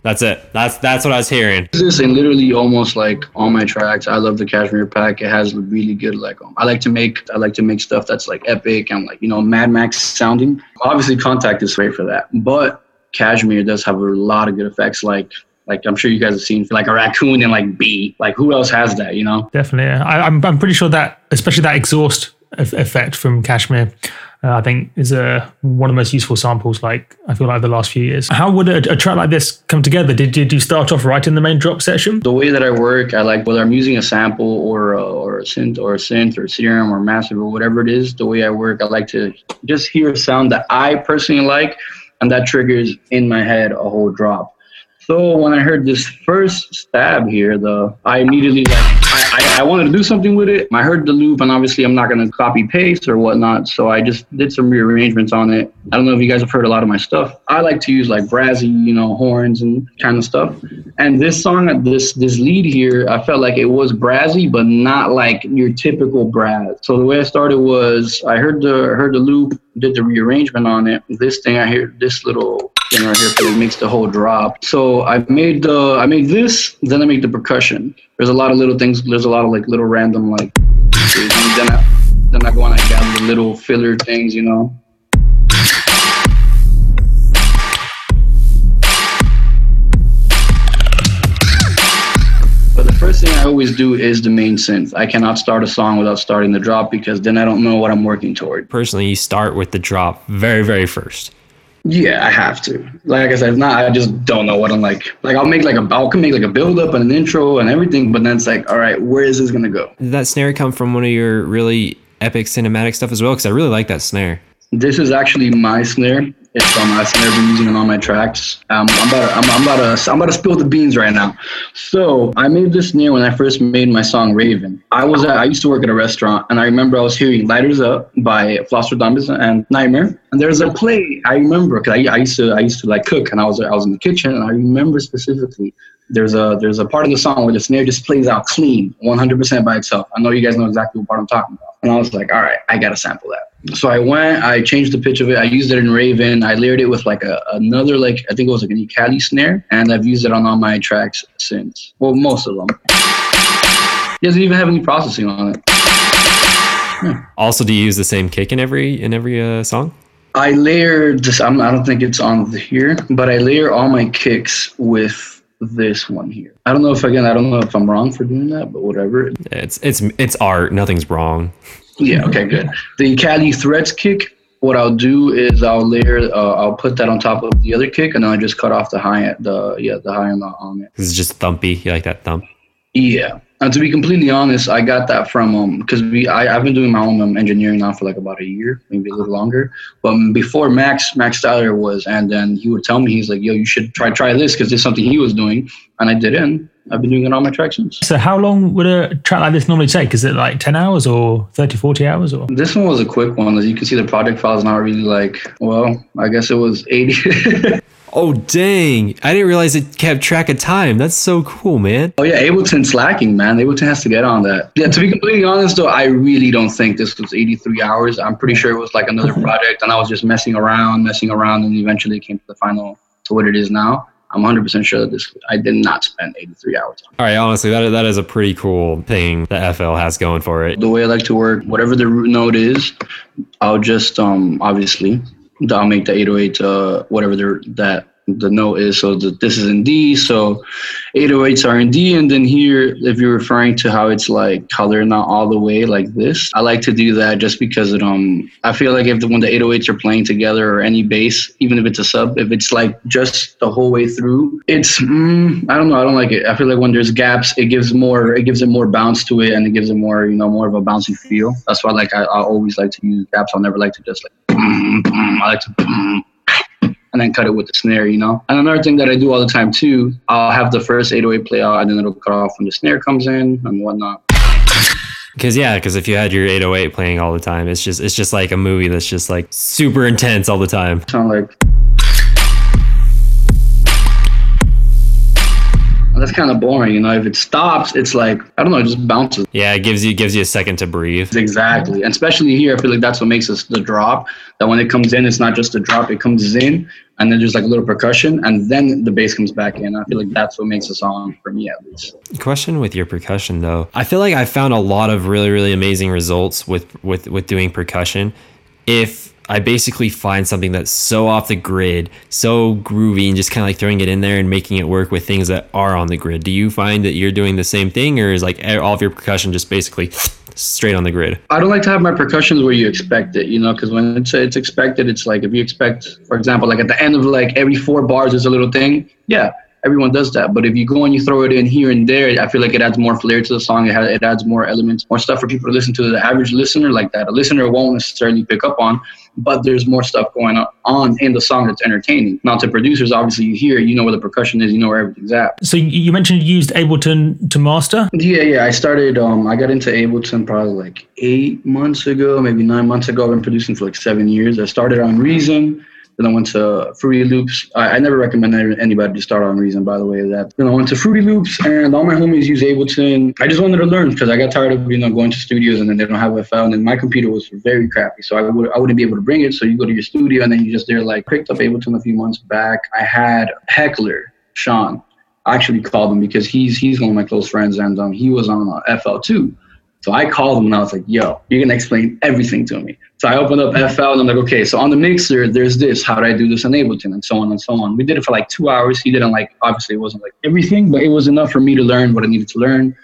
That's it. That's that's what I was hearing. This is literally almost like all my tracks. I love the KSHMR pack. It has really good like um, I like to make I like to make stuff that's like epic and like you know Mad Max sounding. Obviously, Kontakt is great for that, but KSHMR does have a lot of good effects. Like like I'm sure you guys have seen like a raccoon and like bee. Like who else has that? You know? Definitely. yeah. I, I'm, I'm pretty sure that, especially that exhaust effect from KSHMR, uh, I think is a, one of the most useful samples, like I feel like the last few years. How would a, a track like this come together? Did, did you start off right in the main drop section? the way that I work, I like whether I'm using a sample or a, or a synth or a synth or serum or massive or whatever it is. The way I work, I like to just hear a sound that I personally like, and that triggers in my head a whole drop. So when I heard this first stab here, though, I immediately like I, I, I, wanted to do something with it. I heard the loop, and obviously I'm not gonna copy paste or whatnot. So I just did some rearrangements on it. I don't know if you guys have heard a lot of my stuff. I like to use like brassy, you know, horns and kind of stuff. And this song, this this lead here, I felt like it was brassy, but not like your typical brass. So the way I started was I heard the heard the loop, did the rearrangement on it. This thing I hear this little right here because it makes the whole drop. So I made the I made this, then I made the percussion. There's a lot of little things. There's a lot of like little random like. Then I then I go on I gather the little filler things, you know. But the first thing I always do is the main synth. I cannot start a song without starting the drop because then I don't know what I'm working toward. Personally, you start with the drop very, very first. Yeah, I have to. Like I said, if not, I just don't know what I'm like. Like I'll make like a I'll make like a build up and an intro and everything, but then it's like, all right, where is this gonna go? Did that snare come from one of your really epic cinematic stuff as well? Because I really like that snare. This is actually my snare. It's on my snare. Been using it on my tracks. Um, I'm about to, I'm, I'm, about to I'm about to spill the beans right now. So I made this snare when I first made my song Raven. I was at, I used to work at a restaurant and I remember I was hearing Lighters Up by Flosstradamus and NGHTMRE. And there's a play I remember because I, I used to I used to like cook and I was I was in the kitchen and I remember specifically there's a there's a part of the song where the snare just plays out clean 100% by itself. I know you guys know exactly what part I'm talking about. And I was like, all right, I gotta sample that. So I went, I changed the pitch of it. I used it in Raven. I layered it with like a, another like I think it was like an Ecali snare, and I've used it on all my tracks since. Well, most of them. It doesn't even have any processing on it. Yeah. Also, do you use the same kick in every in every uh, song? I layered this. I'm, I don't think it's on here, but I layer all my kicks with this one here. I don't know if again I don't know if I'm wrong for doing that, but whatever. It's it's it's art. Nothing's wrong. Yeah. Okay. Good. The Cali Threats kick. What I'll do is I'll layer. Uh, I'll put that on top of the other kick, and then I just cut off the high. End, The yeah, the high the on it. This is just thumpy. You like that thump? Yeah. And to be completely honest, I got that from um because we I, I've been doing my own um, engineering now for like about a year, maybe a little longer. But before Max Max Styler was, and then he would tell me he's like, "Yo, you should try try this because it's something he was doing," and I did it. And I've been doing it on my tractions. So how long would a track like this normally take? Is it like 10 hours or 30, 40 hours or? This one was a quick one. As you can see, the project file is not really like, well, I guess it was 80. Oh dang! I didn't realize it kept track of time. That's so cool, man. Oh yeah, Ableton's lacking, man. Ableton has to get on that. Yeah, to be completely honest though, I really don't think this was 83 hours. I'm pretty sure it was like another project, and I was just messing around, messing around, and eventually it came to the final to what it is now. I'm 100% sure that this I did not spend 83 hours. All right, honestly, that that is a pretty cool thing that FL has going for it. The way I like to work, whatever the root note is, I'll just um obviously I'll make the 808 uh whatever the that the note is. So that this is in D. So 808s are in D. And then here, if you're referring to how it's like color not all the way like this, I like to do that just because it um I feel like if the, when the 808s are playing together or any bass, even if it's a sub, if it's like just the whole way through, it's mm, I don't know. I don't like it. I feel like when there's gaps, it gives more it gives it more bounce to it and it gives it more you know more of a bouncy feel. That's why like I, I always like to use gaps. I'll never like to just like I like to and then cut it with the snare, you know? And another thing that I do all the time too, I'll have the first 808 play out and then it'll cut off when the snare comes in and whatnot. Because yeah, because if you had your 808 playing all the time, it's just it's just like a movie that's just like super intense all the time. Sound like that's kind of boring, you know. If it stops, it's like I don't know, it just bounces. Yeah, it gives you gives you a second to breathe. Exactly, and especially here, I feel like that's what makes us the drop. That when it comes in, it's not just a drop; it comes in, and then there's like a little percussion, and then the bass comes back in. I feel like that's what makes a song for me, at least. Question with your percussion though, I feel like I found a lot of really really amazing results with with with doing percussion. If I basically find something that's so off the grid, so groovy, and just kind of like throwing it in there and making it work with things that are on the grid. Do you find that you're doing the same thing, or is like all of your percussion just basically straight on the grid? I don't like to have my percussions where you expect it, you know, because when it's it's expected, it's like if you expect, for example, like at the end of like every four bars, there's a little thing. Yeah, everyone does that. But if you go and you throw it in here and there, I feel like it adds more flair to the song. It, has, it adds more elements, more stuff for people to listen to. The average listener like that, a listener won't necessarily pick up on, but there's more stuff going on in the song that's entertaining. Now to producers, obviously you hear, you know where the percussion is, you know where everything's at. So you mentioned you used Ableton to master. Yeah, yeah. I started. Um, I got into Ableton probably like eight months ago, maybe nine months ago. I've been producing for like seven years. I started on Reason. Then I went to Fruity Loops. I, I, never recommend anybody to start on Reason, by the way. That then I went to Fruity Loops, and all my homies use Ableton. I just wanted to learn because I got tired of you know going to studios and then they don't have FL, and then my computer was very crappy, so I would I wouldn't be able to bring it. So you go to your studio and then you just there like picked up Ableton a few months back. I had Heckler Sean. I actually called him because he's he's one of my close friends, and um, he was on uh, FL too. So I called him and I was like, yo, you're gonna explain everything to me. So I opened up FL and I'm like, okay, so on the mixer, there's this. How do I do this in Ableton? And so on and so on. We did it for like two hours. He didn't like, obviously, it wasn't like everything, but it was enough for me to learn what I needed to learn.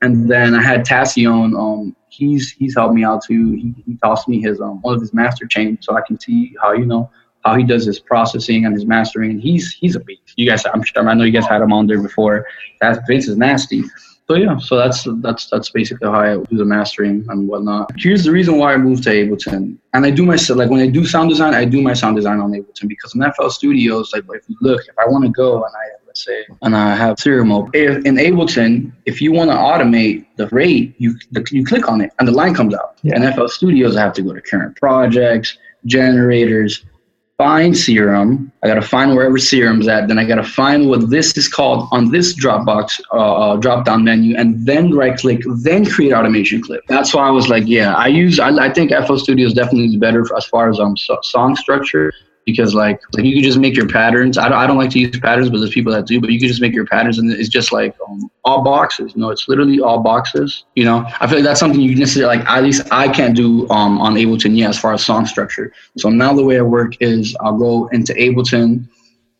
And then I had Tassion. Um, he's he's helped me out too. He, he tossed me his um one of his master chains so I can see how you know how he does his processing and his mastering. And he's he's a beast. You guys, I'm sure I know you guys had him on there before. That Vince is nasty. So yeah, so that's that's that's basically how I do the mastering and whatnot. Here's the reason why I moved to Ableton, and I do my like when I do sound design, I do my sound design on Ableton because in FL Studios, like if you look, if I want to go and I let's say and I have serial mode, if in Ableton, if you want to automate the rate, you the, you click on it and the line comes out. Yeah. In FL Studios, I have to go to current projects, generators, find serum. I gotta find wherever serum's at. Then I gotta find what this is called on this Dropbox uh, uh, drop down menu, and then right click, then create automation clip. That's why I was like, yeah, I use. I, I think FL Studio is definitely better as far as um so, song structure because like like you could just make your patterns. I don't, I don't like to use patterns, but there's people that do. But you can just make your patterns, and it's just like um, all boxes. You know, it's literally all boxes. You know, I feel like that's something you necessarily like. At least I can't do um, on Ableton yet, as far as song structure. So now the way I work is I'll go into Ableton.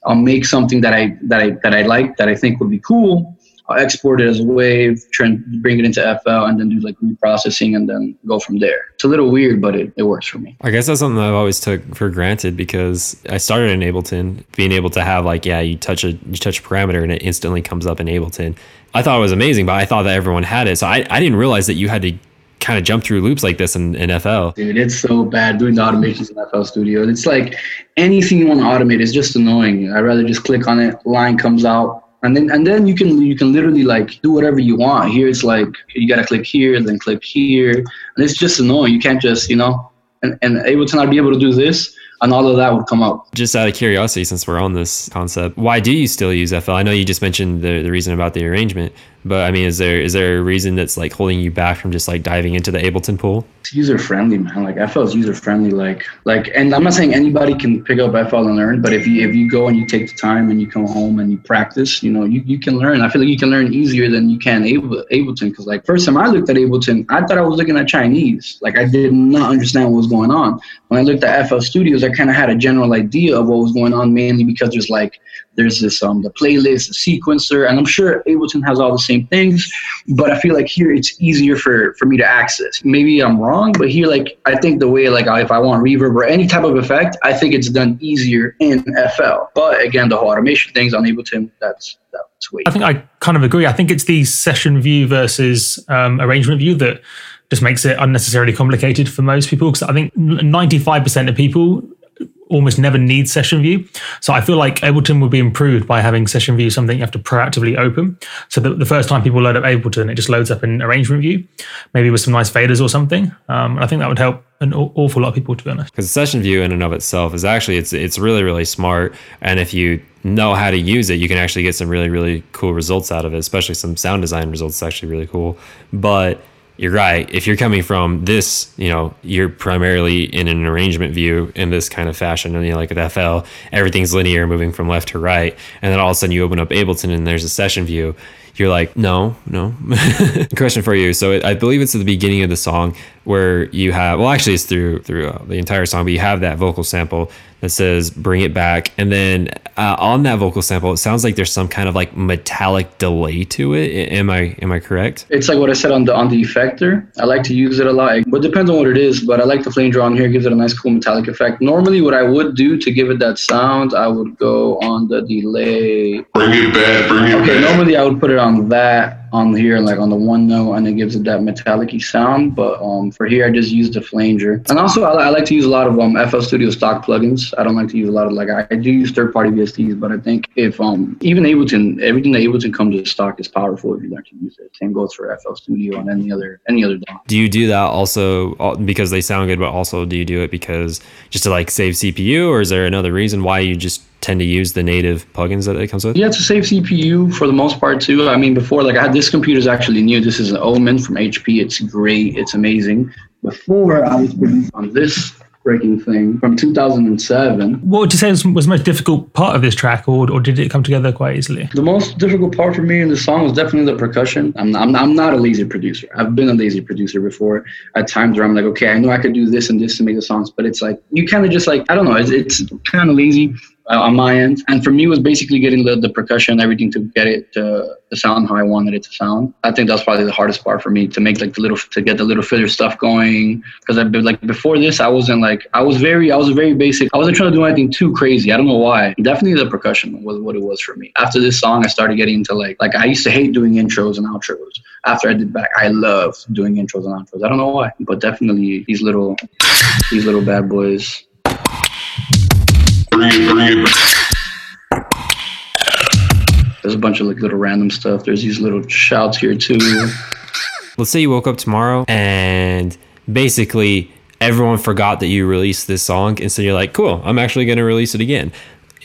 I'll make something that I that I that I like that I think would be cool, I'll export it as a wave, try and bring it into FL, and then do like reprocessing, and then go from there. It's a little weird, but it, it works for me. I guess that's something I've always took for granted because I started in Ableton, being able to have like yeah, you touch a you touch a parameter and it instantly comes up in Ableton. I thought it was amazing, but I thought that everyone had it, so I, I didn't realize that you had to kind of jump through loops like this in, in FL. Dude, it's so bad doing the automations in FL Studio. It's like anything you want to automate is just annoying. I'd rather just click on it, line comes out, and then and then you can you can literally like do whatever you want. Here it's like you gotta click here, then click here, and it's just annoying. You can't just you know and and able to not be able to do this and all of that would come out. Just out of curiosity, since we're on this concept, why do you still use FL? I know you just mentioned the, the reason about the arrangement, but I mean, is there is there a reason that's like holding you back from just like diving into the Ableton pool? It's user friendly, man. Like FL is user friendly. Like like, and I'm not saying anybody can pick up FL and learn, but if you if you go and you take the time and you come home and you practice, you know, you, you can learn. I feel like you can learn easier than you can Able, Ableton. Because like first time I looked at Ableton, I thought I was looking at Chinese. Like I did not understand what was going on. When I looked at FL Studios, I kind of had a general idea of what was going on, mainly because there's like there's this um the playlist, the sequencer, and I'm sure Ableton has all the same things, but I feel like here it's easier for for me to access. Maybe I'm wrong, but here like I think the way like if I want reverb or any type of effect, I think it's done easier in FL. But again, the whole automation things on Ableton, that's that's way. I think I kind of agree. I think it's the session view versus um, arrangement view that just makes it unnecessarily complicated for most people because I think 95% of people almost never need session view. So I feel like Ableton would be improved by having session view something you have to proactively open. So the, the first time people load up Ableton, it just loads up in arrangement view, maybe with some nice faders or something. Um, I think that would help an awful lot of people, to be honest. Because session view in and of itself is actually it's it's really really smart, and if you know how to use it, you can actually get some really really cool results out of it, especially some sound design results. It's actually really cool, but you're right. If you're coming from this, you know, you're primarily in an arrangement view in this kind of fashion, and you know, like with FL, everything's linear, moving from left to right, and then all of a sudden you open up Ableton and there's a session view. You're like, no, no. Question for you. So it, I believe it's at the beginning of the song where you have, well, actually, it's through through uh, the entire song, but you have that vocal sample that says "Bring It Back," and then uh, on that vocal sample, it sounds like there's some kind of like metallic delay to it. Am I am I correct? It's like what I said on the on the effector. I like to use it a lot, but it depends on what it is. But I like the flanger on here; gives it a nice, cool metallic effect. Normally, what I would do to give it that sound, I would go on the delay. Bring it back, bring it Okay, back. normally I would put it on that on here, like on the one note, and it gives it that metallic sound. But um, for here, I just use the flanger. And also, I, I like to use a lot of um, FL Studio stock plugins. I don't like to use a lot of like I, I do use third-party VSTs, but I think if um even Ableton, everything that Ableton comes with stock is powerful if you learn to use it. Same goes for FL Studio and any other any other. Do you do that also uh, because they sound good, but also do you do it because just to like save CPU, or is there another reason why you just tend to use the native plugins that it comes with? Yeah, it's a safe CPU for the most part too. I mean, before like I had this computer is actually new. This is an Omen from HP. It's great. It's amazing. Before I was producing on this breaking thing from 2007. What would you say was, was the most difficult part of this track, or, or did it come together quite easily? The most difficult part for me in the song was definitely the percussion. I'm, I'm, I'm not a lazy producer. I've been a lazy producer before at times where I'm like, okay, I know I could do this and this to make the songs, but it's like, you kind of just like, I don't know, it's, it's kind of lazy uh, on my end. And for me, was basically getting the, the percussion, everything to get it to, to sound how I wanted it to sound. I think that's probably the hardest part for me to make like the little, to get the little filler stuff going. Cause I've been like, before this, I wasn't like, I was very, I was very basic. I wasn't trying to do anything too crazy. I don't know why. Definitely the percussion was what it was for me. After this song, I started getting into like, like I used to hate doing intros and outros. After I did back, I loved doing intros and outros. I don't know why, but definitely these little, these little bad boys. Bring it, bring it. There's a bunch of like little random stuff. There's these little shouts here too. Let's say you woke up tomorrow and basically everyone forgot that you released this song, and so you're like, cool, I'm actually going to release it again.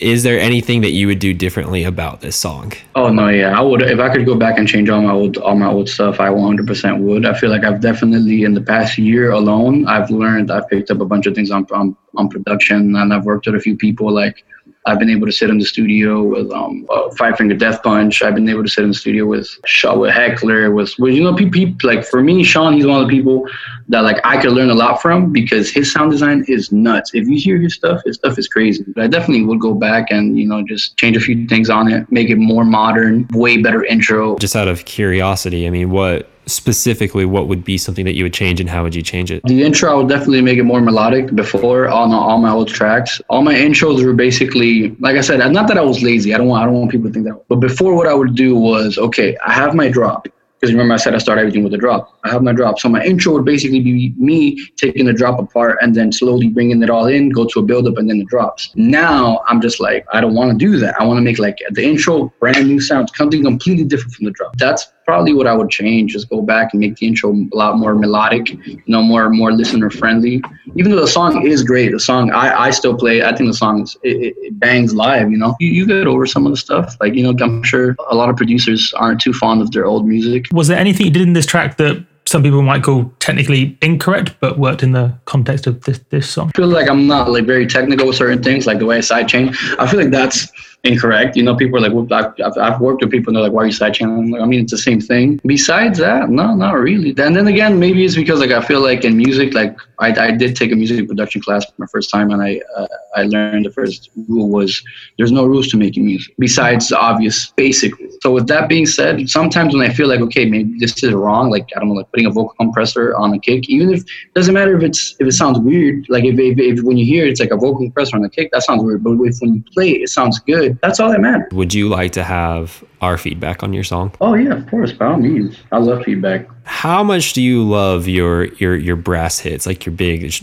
Is there anything that you would do differently about this song? Oh no, yeah, I would if I could go back and change all my old all my old stuff. I 100% would. I feel like I've definitely in the past year alone, I've learned. I've picked up a bunch of things on on, on production, and I've worked with a few people. Like I've been able to sit in the studio with um uh, Five Finger Death Punch. I've been able to sit in the studio with Shaw with Heckler. With, with you know people like for me, Sean, he's one of the people that like I could learn a lot from because his sound design is nuts. If you hear his stuff, his stuff is crazy. But I definitely would go back and you know just change a few things on it, make it more modern, way better intro. Just out of curiosity, I mean, what specifically what would be something that you would change and how would you change it? The intro, I would definitely make it more melodic. Before on all my old tracks, all my intros were basically, like I said, not that I was lazy. I don't want, I don't want people to think that. But before, what I would do was, okay, I have my drop. Because remember, I said I start everything with a drop. I have my drop. So my intro would basically be me taking the drop apart and then slowly bringing it all in, go to a buildup, and then the drops. Now I'm just like, I don't want to do that. I want to make like the intro brand new sounds, something completely different from the drop. That's probably what I would change. Just go back and make the intro a lot more melodic, you know, more more listener friendly. Even though the song is great, the song I, I still play. I think the song is, it- it bangs live. You know, you, you get over some of the stuff. Like you know, I'm sure a lot of producers aren't too fond of their old music. Was there anything you did in this track that some people might call technically incorrect, but worked in the context of this, this song? I feel like I'm not like very technical with certain things, like the way I sidechain. I feel like that's incorrect. You know, people are like, I've, I've, worked with people and they're like, why are you sidechaining? Like, I mean, it's the same thing. Besides that, no, not really. And then again, maybe it's because like I feel like in music, like I, I did take a music production class my first time and I uh, I learned the first rule was there's no rules to making music besides the obvious basic rules. So with that being said, sometimes when I feel like okay, maybe this is wrong, like I don't know, like putting a vocal compressor on a kick, even if it doesn't matter if it's if it sounds weird, like if, if, if when you hear it, it's like a vocal compressor on a kick, that sounds weird. But if when you play it, it sounds good. That's all that matters. Would you like to have our feedback on your song? Oh yeah, of course, by all means. I love feedback. How much do you love your your your brass hits, like your big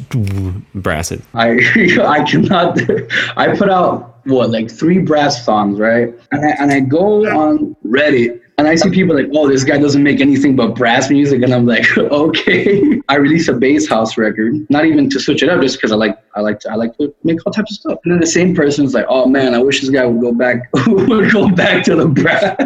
brass hits? I I cannot. I put out what like three brass songs, right? And I and I go on Reddit and I see people like, oh, this guy doesn't make anything but brass music, and I'm like, okay. I release a bass house record, not even to switch it up, just because I like I like to I like to make all types of stuff. And then the same person's like, oh man, I wish this guy would go back would go back to the brass.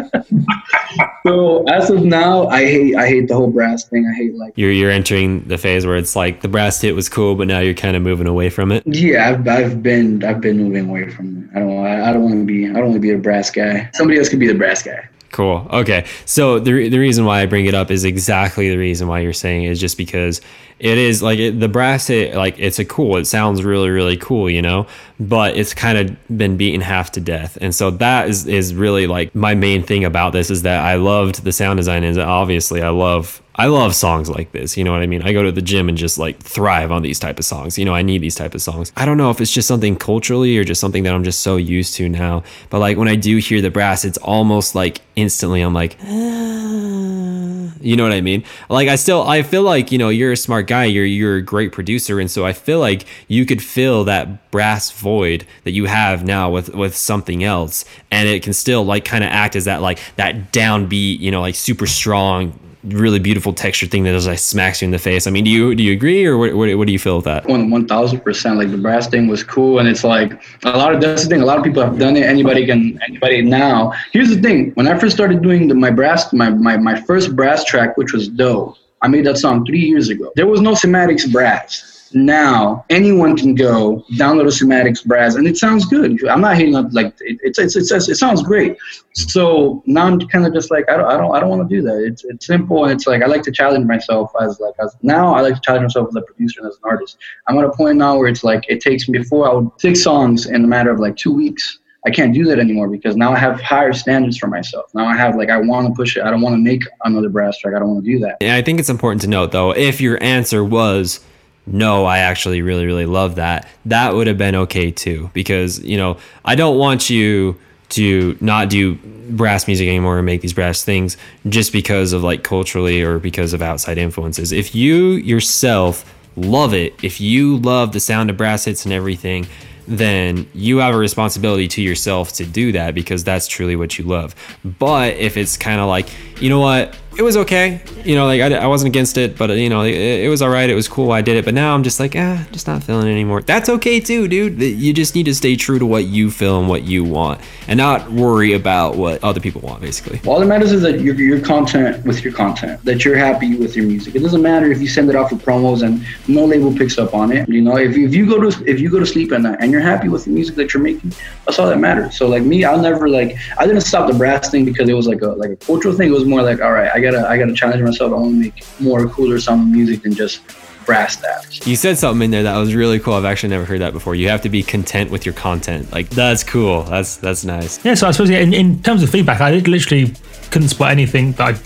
so as of now, I hate I hate the whole brass thing. I hate like You're you're entering the phase where it's like the brass hit was cool, but now you're kind of moving away from it. Yeah, I've, I've been I've been moving away from it. I don't I, I don't want to be I don't want to be a brass guy. Somebody else could be the brass guy. Cool. Okay. So the, the reason why I bring it up is exactly the reason why you're saying it is just because it is like it, the brass it, like it's a cool it sounds really really cool you know but it's kind of been beaten half to death and so that is is really like my main thing about this is that i loved the sound design and obviously i love I love songs like this. You know what I mean? I go to the gym and just like thrive on these type of songs. You know, I need these type of songs. I don't know if it's just something culturally or just something that I'm just so used to now. But like when I do hear the brass, it's almost like instantly I'm like, you know what I mean? Like I still I feel like, you know, you're a smart guy, you're you're a great producer and so I feel like you could fill that brass void that you have now with with something else and it can still like kind of act as that like that downbeat, you know, like super strong really beautiful texture thing that just like smacks you in the face. I mean, do you do you agree or what, what, what do you feel with that? One one thousand percent. Like the brass thing was cool, and it's like a lot of that's the thing. A lot of people have done it. Anybody can. Anybody now. Here's the thing. When I first started doing the, my brass, my, my my first brass track, which was Doe. I made that song three years ago. There was no Cymatics brass now anyone can go download a Cymatics brass and it sounds good. I'm not hating on like it, it's, it's, it's, it sounds great. So now I'm kind of just like I don't I don't I don't want to do that. It's it's simple and it's like I like to challenge myself as like as now I like to challenge myself as a producer and as an artist. I'm at a point now where it's like it takes me before I would six songs in a matter of like two weeks. I can't do that anymore because now I have higher standards for myself. Now I have like I want to push it. I don't want to make another brass track. I don't want to do that. Yeah, I think it's important to note though, if your answer was no, I actually really, really love that, that would have been okay too. Because, you know, I don't want you to not do brass music anymore and make these brass things just because of like culturally or because of outside influences. If you yourself love it, if you love the sound of brass hits and everything, then you have a responsibility to yourself to do that because that's truly what you love. But if it's kind of like, you know what, it was okay. You know, like I, I wasn't against it, but you know, it, it, was all right. It was cool. I did it, but now I'm just like, ah, just not feeling it anymore. That's okay too, dude. You just need to stay true to what you feel and what you want, and not worry about what other people want. Basically, all that matters is that your your content with your content, that you're happy with your music. It doesn't matter if you send it off for promos and no label picks up on it. You know, if if you go to if you go to sleep at night and you're happy with the music that you're making, that's all that matters. So like me, I'll never like I didn't stop the brass thing because it was like a like a cultural thing. It was more like, all right, I gotta I gotta challenge myself. I want to make more cooler sound music than just brass staffs. You said something in there that was really cool. I've actually never heard that before. You have to be content with your content. Like that's cool. That's that's nice. Yeah. So I suppose yeah, in, in terms of feedback, I literally couldn't spot anything that I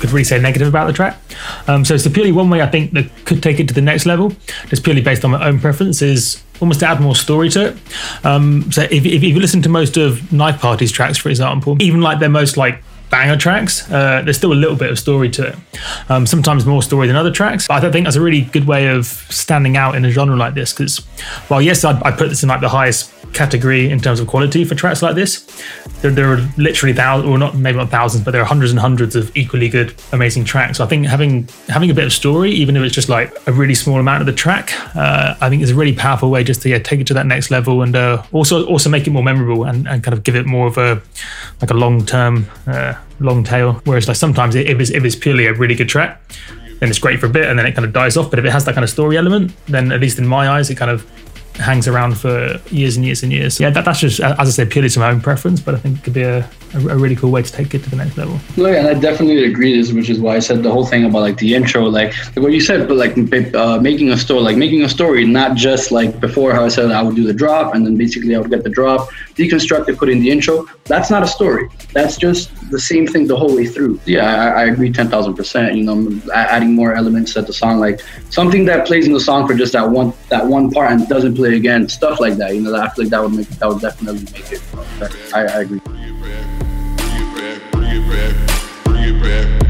could really say negative about the track. Um, so it's purely one way I think that could take it to the next level, just purely based on my own preference, is almost to add more story to it. Um, so if, if, if, you listen to most of Knife Party's tracks, for example, even like their most like banger tracks, uh, there's still a little bit of story to it. Um, sometimes more story than other tracks. But I think that's a really good way of standing out in a genre like this. Because, while yes, I, I put this in like the highest category in terms of quality for tracks like this. There, there, are literally thousands, or not maybe not thousands, but there are hundreds and hundreds of equally good, amazing tracks. So I think having having a bit of story, even if it's just like a really small amount of the track, uh, I think is a really powerful way just to yeah, take it to that next level and uh, also also make it more memorable and, and kind of give it more of a like a long term uh, long tail. Whereas like sometimes if it's if it's purely a really good track, then it's great for a bit and then it kind of dies off. But if it has that kind of story element, then at least in my eyes, it kind of hangs around for years and years and years. Yeah, that, that's just, as I said, purely to my own preference, but I think it could be a, a, a, really cool way to take it to the next level. No, yeah, and I definitely agree this, which is why I said the whole thing about like the intro, like, like what you said, but like uh, making a story, like making a story, not just like before how I said I would do the drop and then basically I would get the drop, deconstruct it, put in the intro. That's not a story. That's just the same thing the whole way through. Yeah, I, I agree 10,000%, you know, adding more elements to the song, like something that plays in the song for just that one, that one part and doesn't play again, stuff like that, you know, I feel like that would make, that would definitely make it. I, I agree. Bring it back, bring it back, bring it back.